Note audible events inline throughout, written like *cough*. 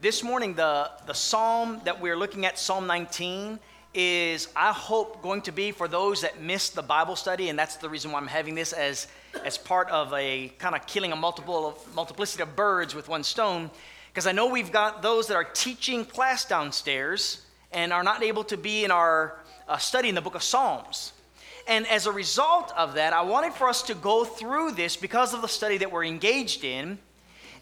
this morning, the, the psalm that we're looking at, Psalm 19, is, I hope, going to be for those that missed the Bible study, and that's the reason why I'm having this as, as part of a kind of killing a multiple of, multiplicity of birds with one stone, because I know we've got those that are teaching class downstairs and are not able to be in our uh, study in the book of Psalms. And as a result of that, I wanted for us to go through this because of the study that we're engaged in.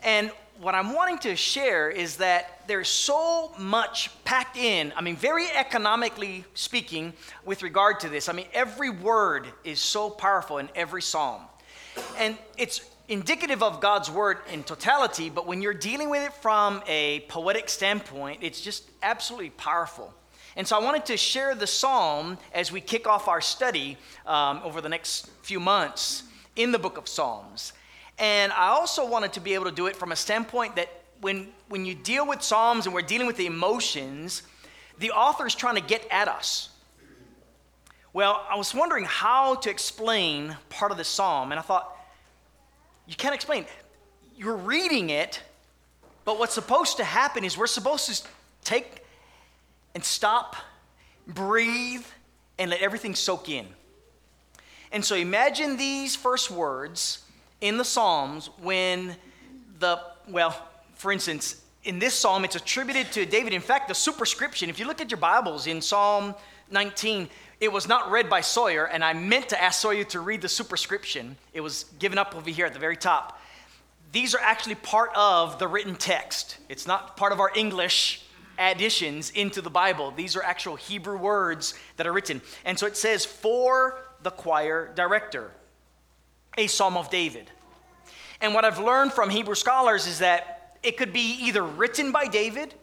And what I'm wanting to share is that there's so much packed in, I mean, very economically speaking, with regard to this. I mean, every word is so powerful in every psalm. And it's indicative of God's word in totality, but when you're dealing with it from a poetic standpoint, it's just absolutely powerful. And so I wanted to share the psalm as we kick off our study um, over the next few months in the book of Psalms. And I also wanted to be able to do it from a standpoint that when, when you deal with Psalms and we're dealing with the emotions, the author is trying to get at us. Well, I was wondering how to explain part of the psalm, and I thought, you can't explain. You're reading it, but what's supposed to happen is we're supposed to take and stop, breathe, and let everything soak in. And so imagine these first words in the Psalms when the, well, for instance, in this psalm, it's attributed to David. In fact, the superscription, if you look at your Bibles in Psalm 19, it was not read by Sawyer, and I meant to ask Sawyer to read the superscription. It was given up over here at the very top. These are actually part of the written text, it's not part of our English additions into the Bible. These are actual Hebrew words that are written. And so it says, for the choir director, a psalm of David. And what I've learned from Hebrew scholars is that it could be either written by David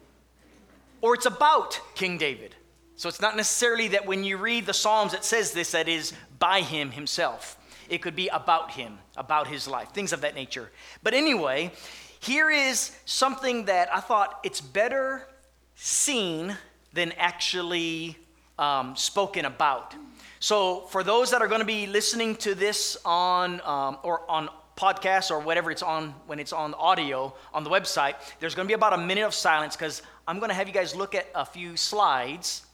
or it's about King David. So it's not necessarily that when you read the Psalms it says this, that is by him himself. It could be about him, about his life, things of that nature. But anyway, here is something that I thought it's better seen than actually um, spoken about. So, for those that are going to be listening to this on um, or on podcast or whatever it's on when it's on audio on the website, there's going to be about a minute of silence because I'm going to have you guys look at a few slides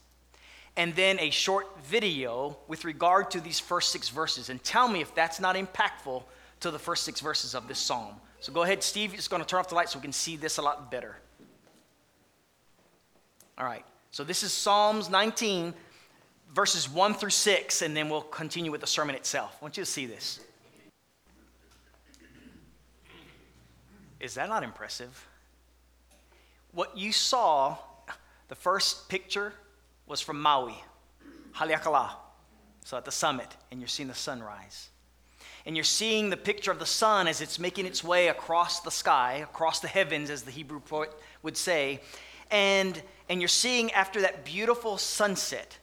and then a short video with regard to these first six verses and tell me if that's not impactful to the first six verses of this psalm. So go ahead, Steve is going to turn off the light so we can see this a lot better. All right, so this is Psalms 19, verses 1 through 6, and then we'll continue with the sermon itself. I want you to see this. Is that not impressive? What you saw, the first picture was from Maui, Haleakala. So at the summit, and you're seeing the sunrise. And you're seeing the picture of the sun as it's making its way across the sky, across the heavens, as the Hebrew poet would say. And, and you're seeing after that beautiful sunset,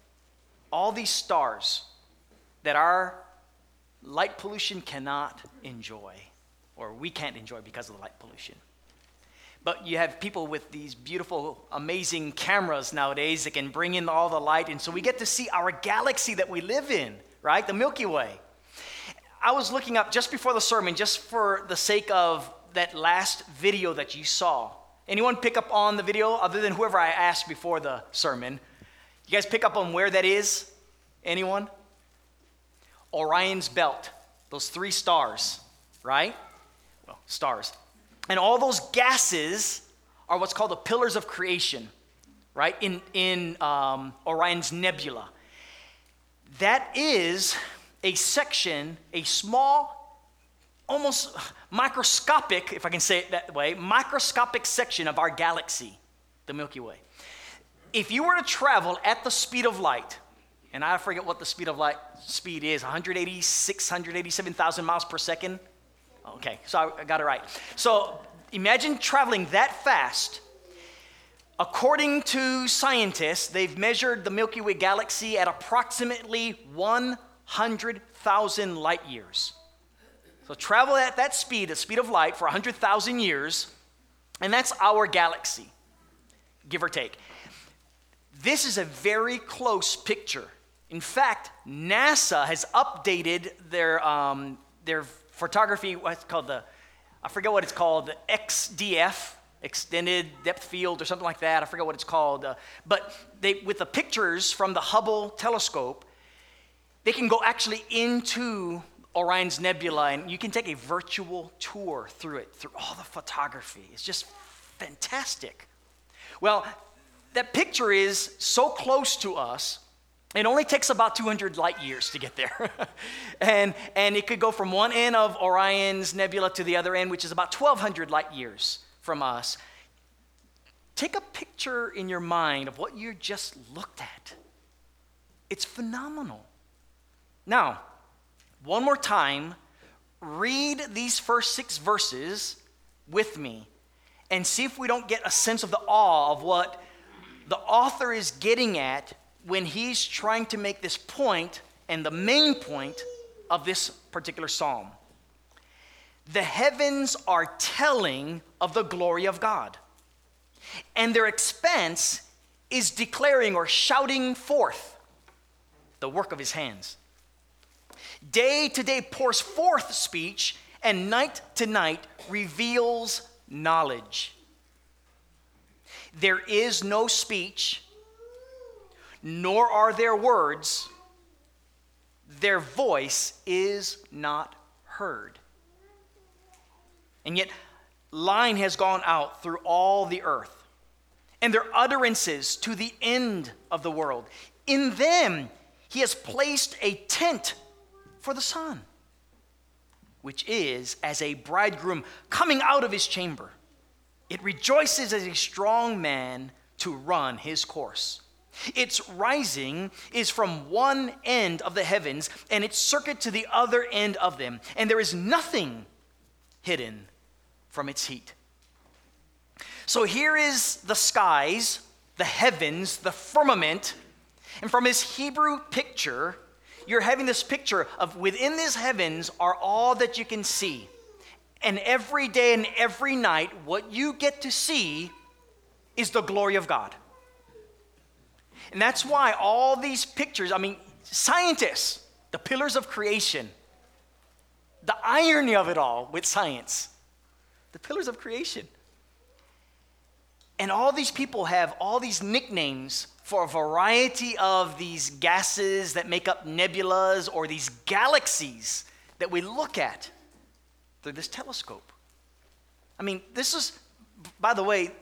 all these stars that our light pollution cannot enjoy or we can't enjoy because of the light pollution. But you have people with these beautiful, amazing cameras nowadays that can bring in all the light, and so we get to see our galaxy that we live in, right? The Milky Way. I was looking up just before the sermon, just for the sake of that last video that you saw. Anyone pick up on the video other than whoever I asked before the sermon? You guys pick up on where that is? Anyone? Orion's belt, those three stars, right? Well, stars. And all those gases are what's called the pillars of creation, right? In, in um, Orion's nebula. That is a section, a small, almost microscopic, if I can say it that way, microscopic section of our galaxy, the Milky Way. If you were to travel at the speed of light, and I forget what the speed of light speed is 186, 187,000 miles per second, Okay, so I got it right. So imagine traveling that fast. According to scientists, they've measured the Milky Way galaxy at approximately 100,000 light years. So travel at that speed, the speed of light, for 100,000 years, and that's our galaxy, give or take. This is a very close picture. In fact, NASA has updated their, um, their photography, what's called the, I forget what it's called, the XDF extended depth field or something like that. I forget what it's called. Uh, but they, with the pictures from the Hubble telescope, they can go actually into Orion's Nebula and you can take a virtual tour through it, through all the photography. It's just fantastic. Well, that picture is so close to us it only takes about 200 light years to get there. *laughs* and, and it could go from one end of Orion's nebula to the other end, which is about 1,200 light years from us. Take a picture in your mind of what you just looked at. It's phenomenal. Now, one more time, read these first six verses with me and see if we don't get a sense of the awe of what the author is getting at when he's trying to make this point and the main point of this particular psalm. The heavens are telling of the glory of God, and their expanse is declaring or shouting forth the work of his hands. Day to day pours forth speech, and night to night reveals knowledge. There is no speech nor are their words, their voice is not heard. And yet, line has gone out through all the earth, and their utterances to the end of the world. In them, he has placed a tent for the sun, which is as a bridegroom coming out of his chamber. It rejoices as a strong man to run his course. Its rising is from one end of the heavens and its circuit to the other end of them, and there is nothing hidden from its heat. So here is the skies, the heavens, the firmament, and from his Hebrew picture, you're having this picture of within these heavens are all that you can see. And every day and every night, what you get to see is the glory of God. And that's why all these pictures, I mean, scientists, the pillars of creation, the irony of it all with science, the pillars of creation. And all these people have all these nicknames for a variety of these gases that make up nebulas or these galaxies that we look at through this telescope. I mean, this is, by the way,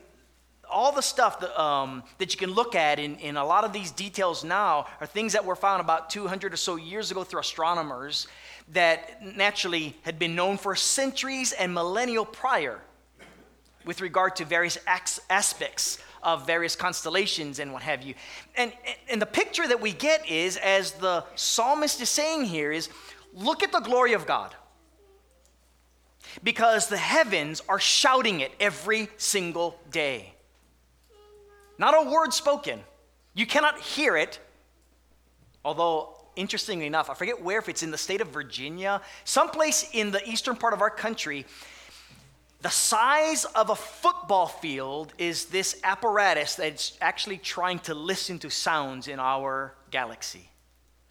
all the stuff that, um, that you can look at in, in a lot of these details now are things that were found about 200 or so years ago through astronomers that naturally had been known for centuries and millennial prior with regard to various aspects of various constellations and what have you. And, and the picture that we get is, as the psalmist is saying here, is look at the glory of God. Because the heavens are shouting it every single day. Not a word spoken. You cannot hear it. Although, interestingly enough, I forget where, if it's in the state of Virginia, someplace in the eastern part of our country, the size of a football field is this apparatus that's actually trying to listen to sounds in our galaxy.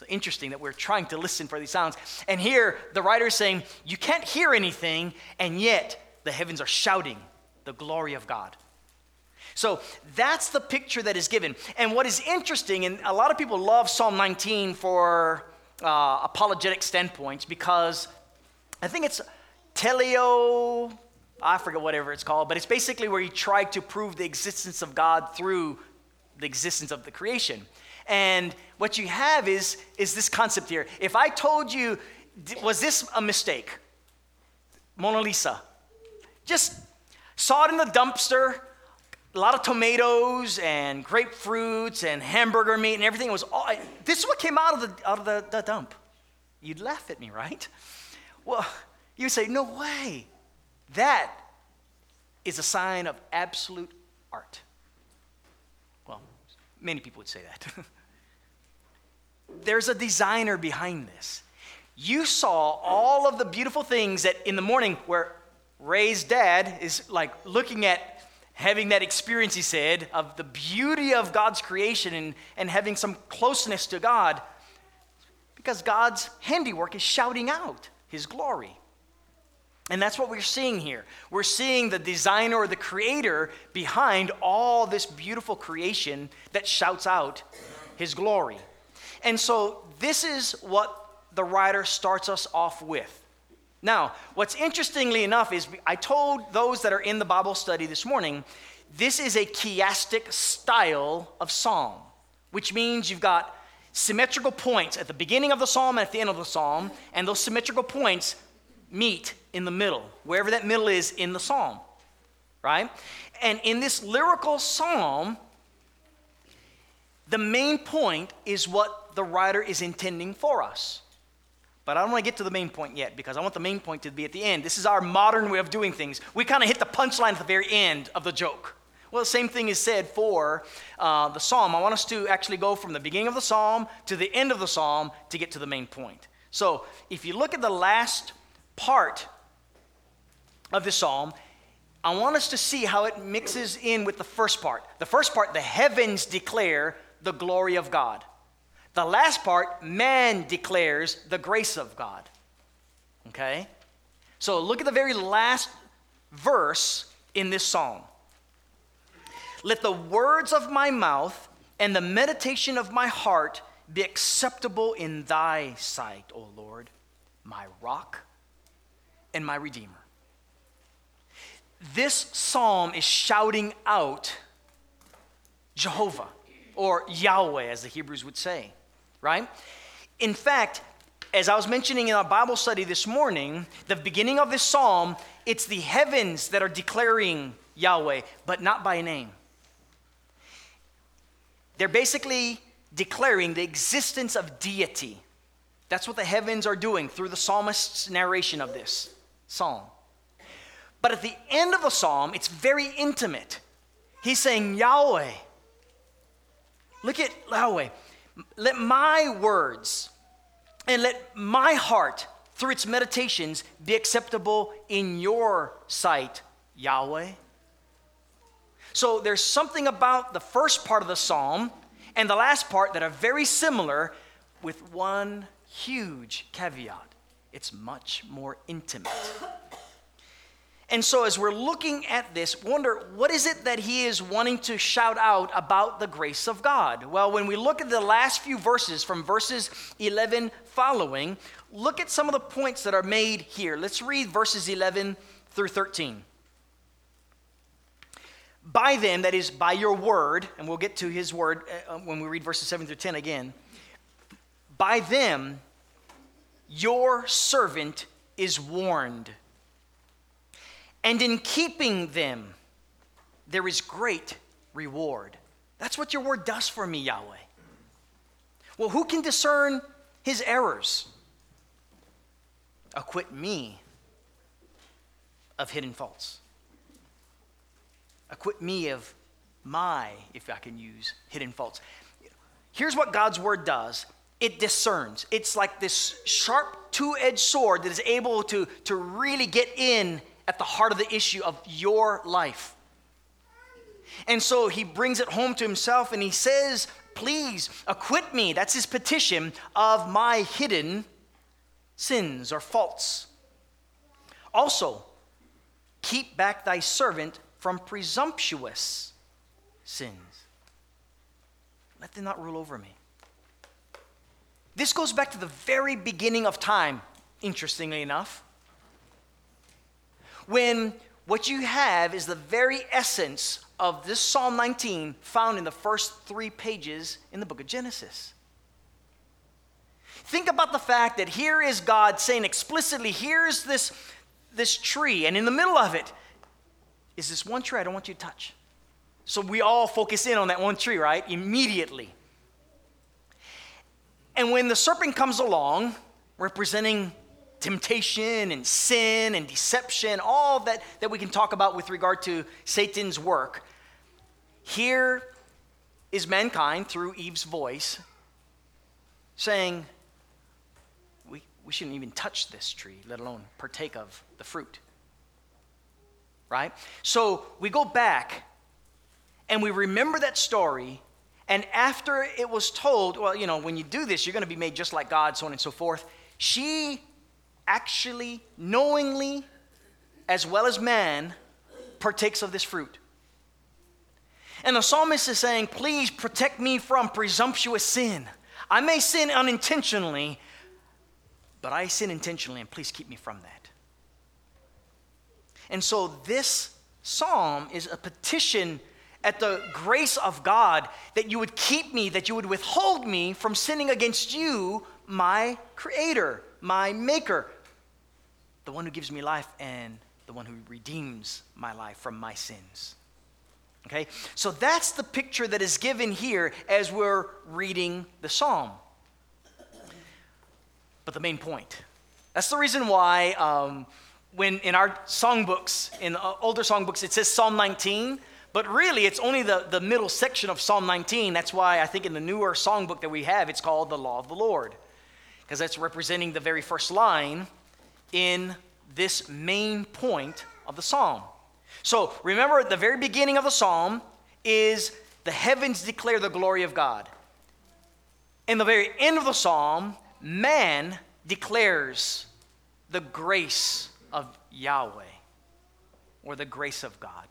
So interesting that we're trying to listen for these sounds. And here, the writer is saying, You can't hear anything, and yet the heavens are shouting the glory of God. So that's the picture that is given. And what is interesting, and a lot of people love Psalm 19 for uh, apologetic standpoints because I think it's teleo, I forget whatever it's called, but it's basically where he tried to prove the existence of God through the existence of the creation. And what you have is, is this concept here. If I told you, was this a mistake? Mona Lisa. Just saw it in the dumpster, a lot of tomatoes and grapefruits and hamburger meat and everything. It was all, this is what came out of the, out of the, the dump. You'd laugh at me, right? Well, you would say, no way. That is a sign of absolute art. Well, many people would say that. *laughs* There's a designer behind this. You saw all of the beautiful things that in the morning where Ray's dad is like looking at having that experience, he said, of the beauty of God's creation and, and having some closeness to God because God's handiwork is shouting out his glory. And that's what we're seeing here. We're seeing the designer or the creator behind all this beautiful creation that shouts out his glory. And so this is what the writer starts us off with. Now, what's interestingly enough is I told those that are in the Bible study this morning, this is a chiastic style of psalm, which means you've got symmetrical points at the beginning of the psalm and at the end of the psalm, and those symmetrical points meet in the middle, wherever that middle is in the psalm, right? And in this lyrical psalm, the main point is what the writer is intending for us. But I don't want to get to the main point yet because I want the main point to be at the end. This is our modern way of doing things. We kind of hit the punchline at the very end of the joke. Well, the same thing is said for uh, the psalm. I want us to actually go from the beginning of the psalm to the end of the psalm to get to the main point. So if you look at the last part of the psalm, I want us to see how it mixes in with the first part. The first part, the heavens declare the glory of God. The last part, man declares the grace of God. Okay? So look at the very last verse in this psalm. Let the words of my mouth and the meditation of my heart be acceptable in thy sight, O Lord, my rock and my redeemer. This psalm is shouting out Jehovah, or Yahweh, as the Hebrews would say right? In fact, as I was mentioning in our Bible study this morning, the beginning of this psalm, it's the heavens that are declaring Yahweh, but not by name. They're basically declaring the existence of deity. That's what the heavens are doing through the psalmist's narration of this psalm. But at the end of the psalm, it's very intimate. He's saying, Yahweh. Look at Yahweh. Let my words and let my heart, through its meditations, be acceptable in your sight, Yahweh. So there's something about the first part of the psalm and the last part that are very similar, with one huge caveat it's much more intimate. And so, as we're looking at this, wonder what is it that he is wanting to shout out about the grace of God? Well, when we look at the last few verses from verses 11 following, look at some of the points that are made here. Let's read verses 11 through 13. By them, that is, by your word, and we'll get to his word uh, when we read verses 7 through 10 again. By them, your servant is warned and in keeping them, there is great reward. That's what your word does for me, Yahweh. Well, who can discern his errors? Acquit me of hidden faults. Acquit me of my, if I can use hidden faults. Here's what God's word does it discerns. It's like this sharp two edged sword that is able to, to really get in at the heart of the issue of your life. And so he brings it home to himself and he says, Please acquit me, that's his petition, of my hidden sins or faults. Also, keep back thy servant from presumptuous sins. Let them not rule over me. This goes back to the very beginning of time, interestingly enough when what you have is the very essence of this Psalm 19 found in the first three pages in the book of Genesis. Think about the fact that here is God saying explicitly, here's this, this tree, and in the middle of it is this one tree I don't want you to touch. So we all focus in on that one tree, right? Immediately. And when the serpent comes along, representing temptation and sin and deception, all that, that we can talk about with regard to Satan's work. Here is mankind through Eve's voice saying, we, we shouldn't even touch this tree, let alone partake of the fruit. Right? So we go back and we remember that story. And after it was told, well, you know, when you do this, you're going to be made just like God, so on and so forth. She actually, knowingly as well as man partakes of this fruit. And the psalmist is saying, Please protect me from presumptuous sin. I may sin unintentionally, but I sin intentionally, and please keep me from that. And so this psalm is a petition at the grace of God that you would keep me, that you would withhold me from sinning against you, my creator, my maker, the one who gives me life and the one who redeems my life from my sins. Okay? So that's the picture that is given here as we're reading the psalm. But the main point. That's the reason why um, when in our songbooks, in older songbooks, it says Psalm 19, but really it's only the, the middle section of Psalm 19. That's why I think in the newer songbook that we have, it's called the Law of the Lord, because that's representing the very first line in this main point of the psalm. So remember, at the very beginning of the psalm is the heavens declare the glory of God. In the very end of the psalm, man declares the grace of Yahweh or the grace of God.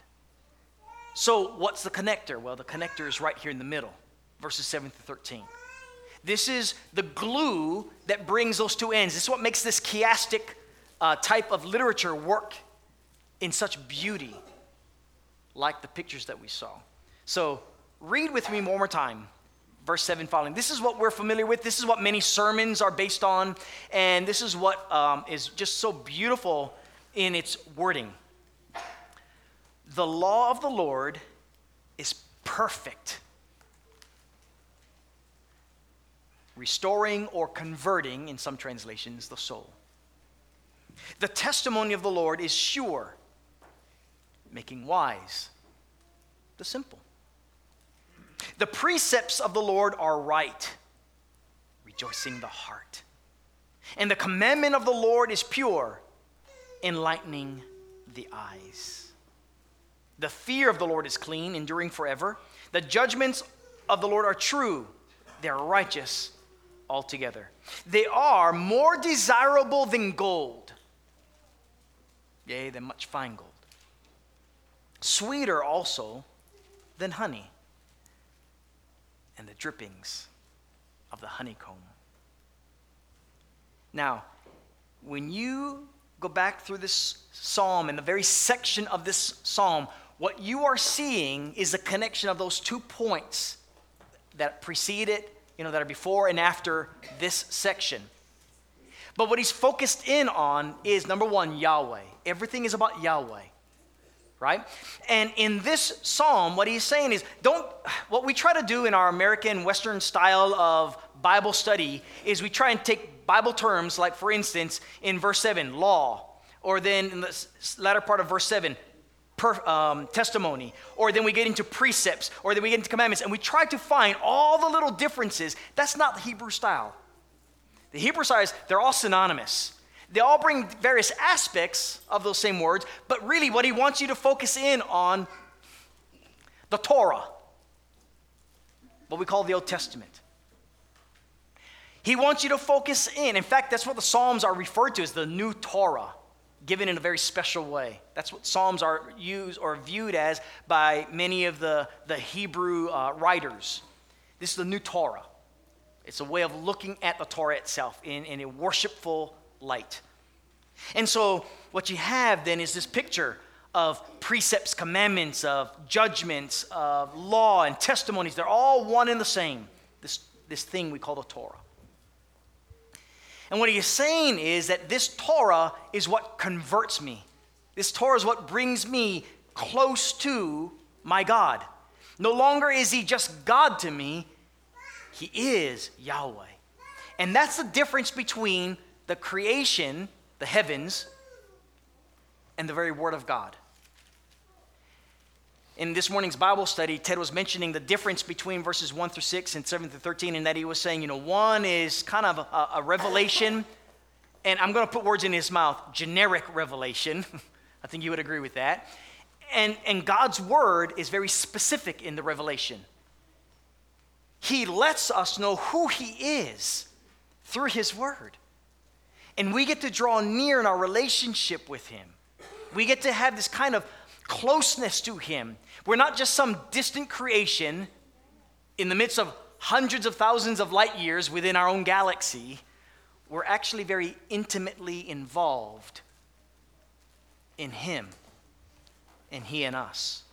So, what's the connector? Well, the connector is right here in the middle, verses 7 to 13. This is the glue that brings those two ends. This is what makes this chiastic uh, type of literature work in such beauty, like the pictures that we saw. So, read with me one more time, verse 7 following. This is what we're familiar with. This is what many sermons are based on. And this is what um, is just so beautiful in its wording. The law of the Lord is perfect, restoring or converting, in some translations, the soul. The testimony of the Lord is sure, making wise the simple. The precepts of the Lord are right, rejoicing the heart. And the commandment of the Lord is pure, enlightening the eyes. The fear of the Lord is clean, enduring forever. The judgments of the Lord are true, they are righteous altogether. They are more desirable than gold yea, than much fine gold. Sweeter also than honey, and the drippings of the honeycomb. Now, when you go back through this psalm and the very section of this psalm, what you are seeing is the connection of those two points that precede it, you know, that are before and after this section. But what he's focused in on is number one, Yahweh. Everything is about Yahweh, right? And in this psalm, what he's saying is don't, what we try to do in our American Western style of Bible study is we try and take Bible terms, like for instance, in verse 7, law, or then in the latter part of verse 7, Per, um, testimony, or then we get into precepts, or then we get into commandments, and we try to find all the little differences. That's not the Hebrew style. The Hebrew is they're all synonymous. They all bring various aspects of those same words, but really what he wants you to focus in on the Torah, what we call the Old Testament. He wants you to focus in. In fact, that's what the Psalms are referred to as the new Torah, given in a very special way. That's what Psalms are used or viewed as by many of the, the Hebrew uh, writers. This is the new Torah. It's a way of looking at the Torah itself in, in a worshipful light. And so, what you have then is this picture of precepts, commandments, of judgments, of law and testimonies. They're all one and the same, this, this thing we call the Torah. And what he's saying is that this Torah is what converts me. This Torah is what brings me close to my God. No longer is he just God to me, he is Yahweh. And that's the difference between the creation, the heavens, and the very Word of God. In this morning's Bible study, Ted was mentioning the difference between verses 1 through 6 and 7 through 13, and that he was saying, you know, one is kind of a, a revelation, and I'm going to put words in his mouth generic revelation. *laughs* I think you would agree with that. And, and God's word is very specific in the revelation. He lets us know who He is through His Word. And we get to draw near in our relationship with Him. We get to have this kind of closeness to Him. We're not just some distant creation in the midst of hundreds of thousands of light years within our own galaxy. We're actually very intimately involved in Him and He in us.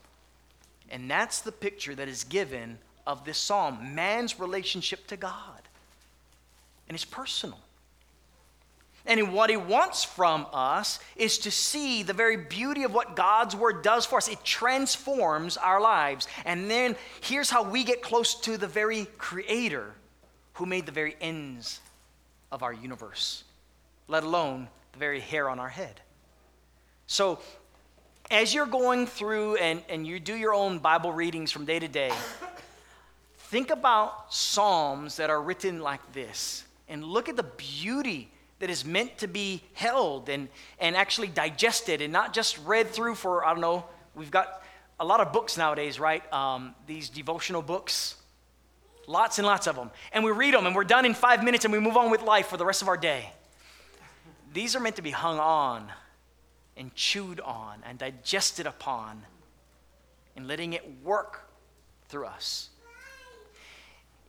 And that's the picture that is given of this psalm man's relationship to God. And it's personal. And what he wants from us is to see the very beauty of what God's word does for us. It transforms our lives. And then here's how we get close to the very creator who made the very ends of our universe, let alone the very hair on our head. So, as you're going through and, and you do your own Bible readings from day to day, think about Psalms that are written like this and look at the beauty that is meant to be held and, and actually digested and not just read through for, I don't know, we've got a lot of books nowadays, right? Um, these devotional books, lots and lots of them. And we read them and we're done in five minutes and we move on with life for the rest of our day. These are meant to be hung on and chewed on and digested upon and letting it work through us.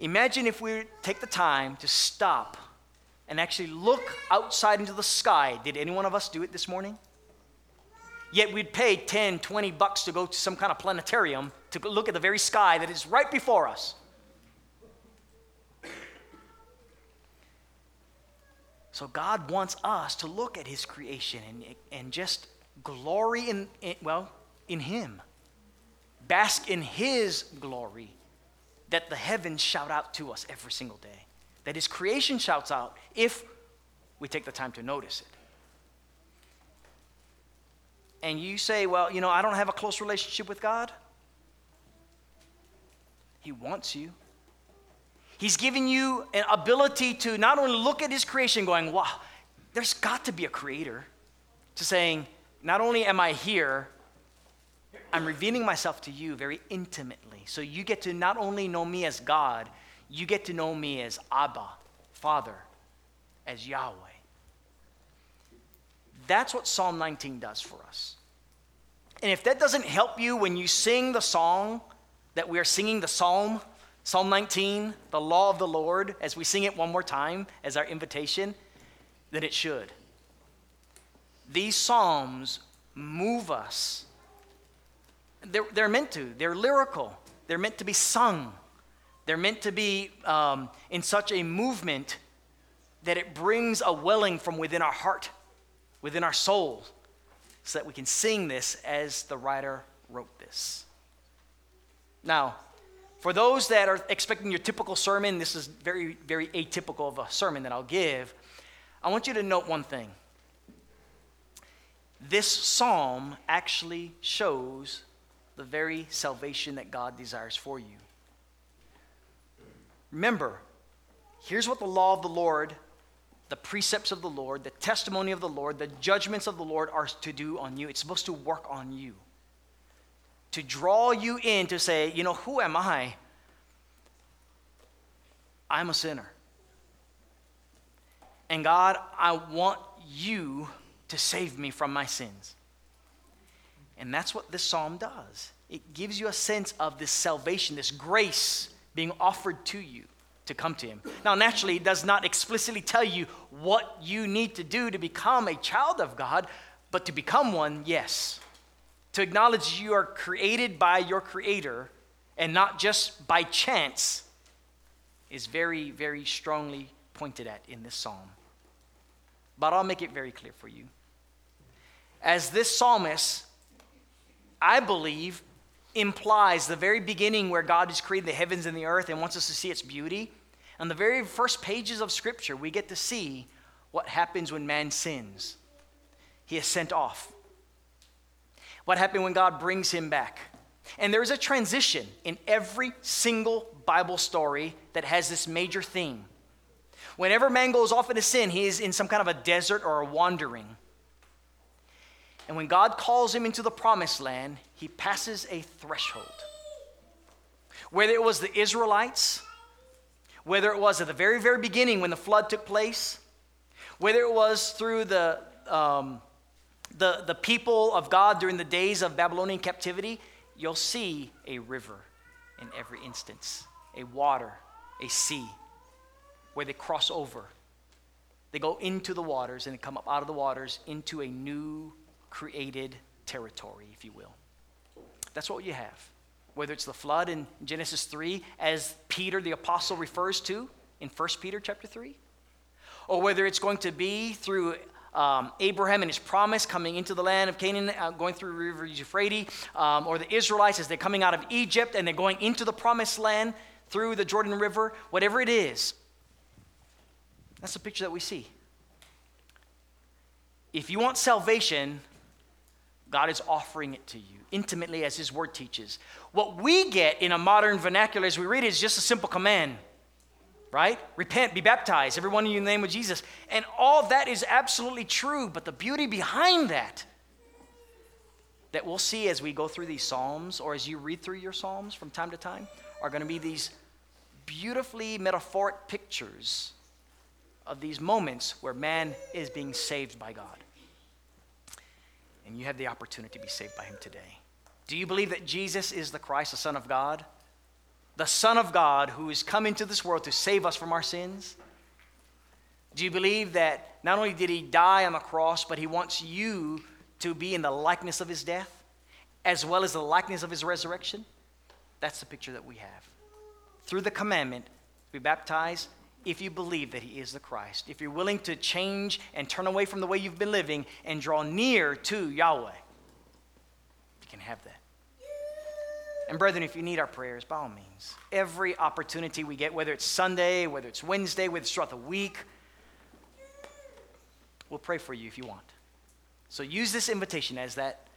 Imagine if we take the time to stop and actually look outside into the sky. Did any one of us do it this morning? Yet we'd pay 10, 20 bucks to go to some kind of planetarium to look at the very sky that is right before us. So God wants us to look at his creation and, and just glory in, in, well, in him. Bask in his glory that the heavens shout out to us every single day that his creation shouts out if we take the time to notice it. And you say, well, you know, I don't have a close relationship with God. He wants you. He's giving you an ability to not only look at his creation going, wow, there's got to be a creator, to saying, not only am I here, I'm revealing myself to you very intimately. So you get to not only know me as God, you get to know me as Abba, Father, as Yahweh. That's what Psalm 19 does for us. And if that doesn't help you when you sing the song that we are singing, the psalm, Psalm 19, the law of the Lord, as we sing it one more time as our invitation, then it should. These psalms move us. They're, they're meant to, they're lyrical, they're meant to be sung. They're meant to be um, in such a movement that it brings a welling from within our heart, within our soul, so that we can sing this as the writer wrote this. Now, for those that are expecting your typical sermon, this is very, very atypical of a sermon that I'll give. I want you to note one thing. This psalm actually shows the very salvation that God desires for you. Remember, here's what the law of the Lord, the precepts of the Lord, the testimony of the Lord, the judgments of the Lord are to do on you. It's supposed to work on you. To draw you in to say, you know, who am I? I'm a sinner. And God, I want you to save me from my sins. And that's what this psalm does. It gives you a sense of this salvation, this grace being offered to you to come to Him. Now, naturally, it does not explicitly tell you what you need to do to become a child of God, but to become one, yes. To acknowledge you are created by your Creator and not just by chance is very, very strongly pointed at in this psalm. But I'll make it very clear for you. As this psalmist, I believe, implies the very beginning where God has created the heavens and the earth and wants us to see its beauty. On the very first pages of Scripture, we get to see what happens when man sins. He is sent off. What happened when God brings him back? And there's a transition in every single Bible story that has this major theme. Whenever man goes off into sin, he is in some kind of a desert or a wandering. And when God calls him into the promised land, he passes a threshold. Whether it was the Israelites, whether it was at the very, very beginning when the flood took place, whether it was through the, um, the, the people of God during the days of Babylonian captivity, you'll see a river in every instance, a water, a sea, where they cross over. They go into the waters and they come up out of the waters into a new created territory, if you will. That's what you have. Whether it's the flood in Genesis 3, as Peter the apostle refers to in 1 Peter chapter 3, or whether it's going to be through um, Abraham and his promise coming into the land of Canaan, uh, going through the river Euphrates, um, or the Israelites as they're coming out of Egypt and they're going into the promised land through the Jordan River, whatever it is, that's the picture that we see. If you want salvation, God is offering it to you intimately as His Word teaches. What we get in a modern vernacular as we read it is just a simple command right? Repent, be baptized, everyone in the name of Jesus. And all that is absolutely true, but the beauty behind that, that we'll see as we go through these Psalms or as you read through your Psalms from time to time, are going to be these beautifully metaphoric pictures of these moments where man is being saved by God. And you have the opportunity to be saved by him today. Do you believe that Jesus is the Christ, the Son of God? the Son of God who has come into this world to save us from our sins? Do you believe that not only did he die on the cross, but he wants you to be in the likeness of his death as well as the likeness of his resurrection? That's the picture that we have. Through the commandment, be baptized if you believe that he is the Christ. If you're willing to change and turn away from the way you've been living and draw near to Yahweh, you can have that. And, brethren, if you need our prayers, by all means, every opportunity we get, whether it's Sunday, whether it's Wednesday, whether it's throughout the week, we'll pray for you if you want. So use this invitation as that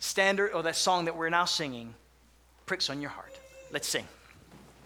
standard or that song that we're now singing pricks on your heart. Let's sing.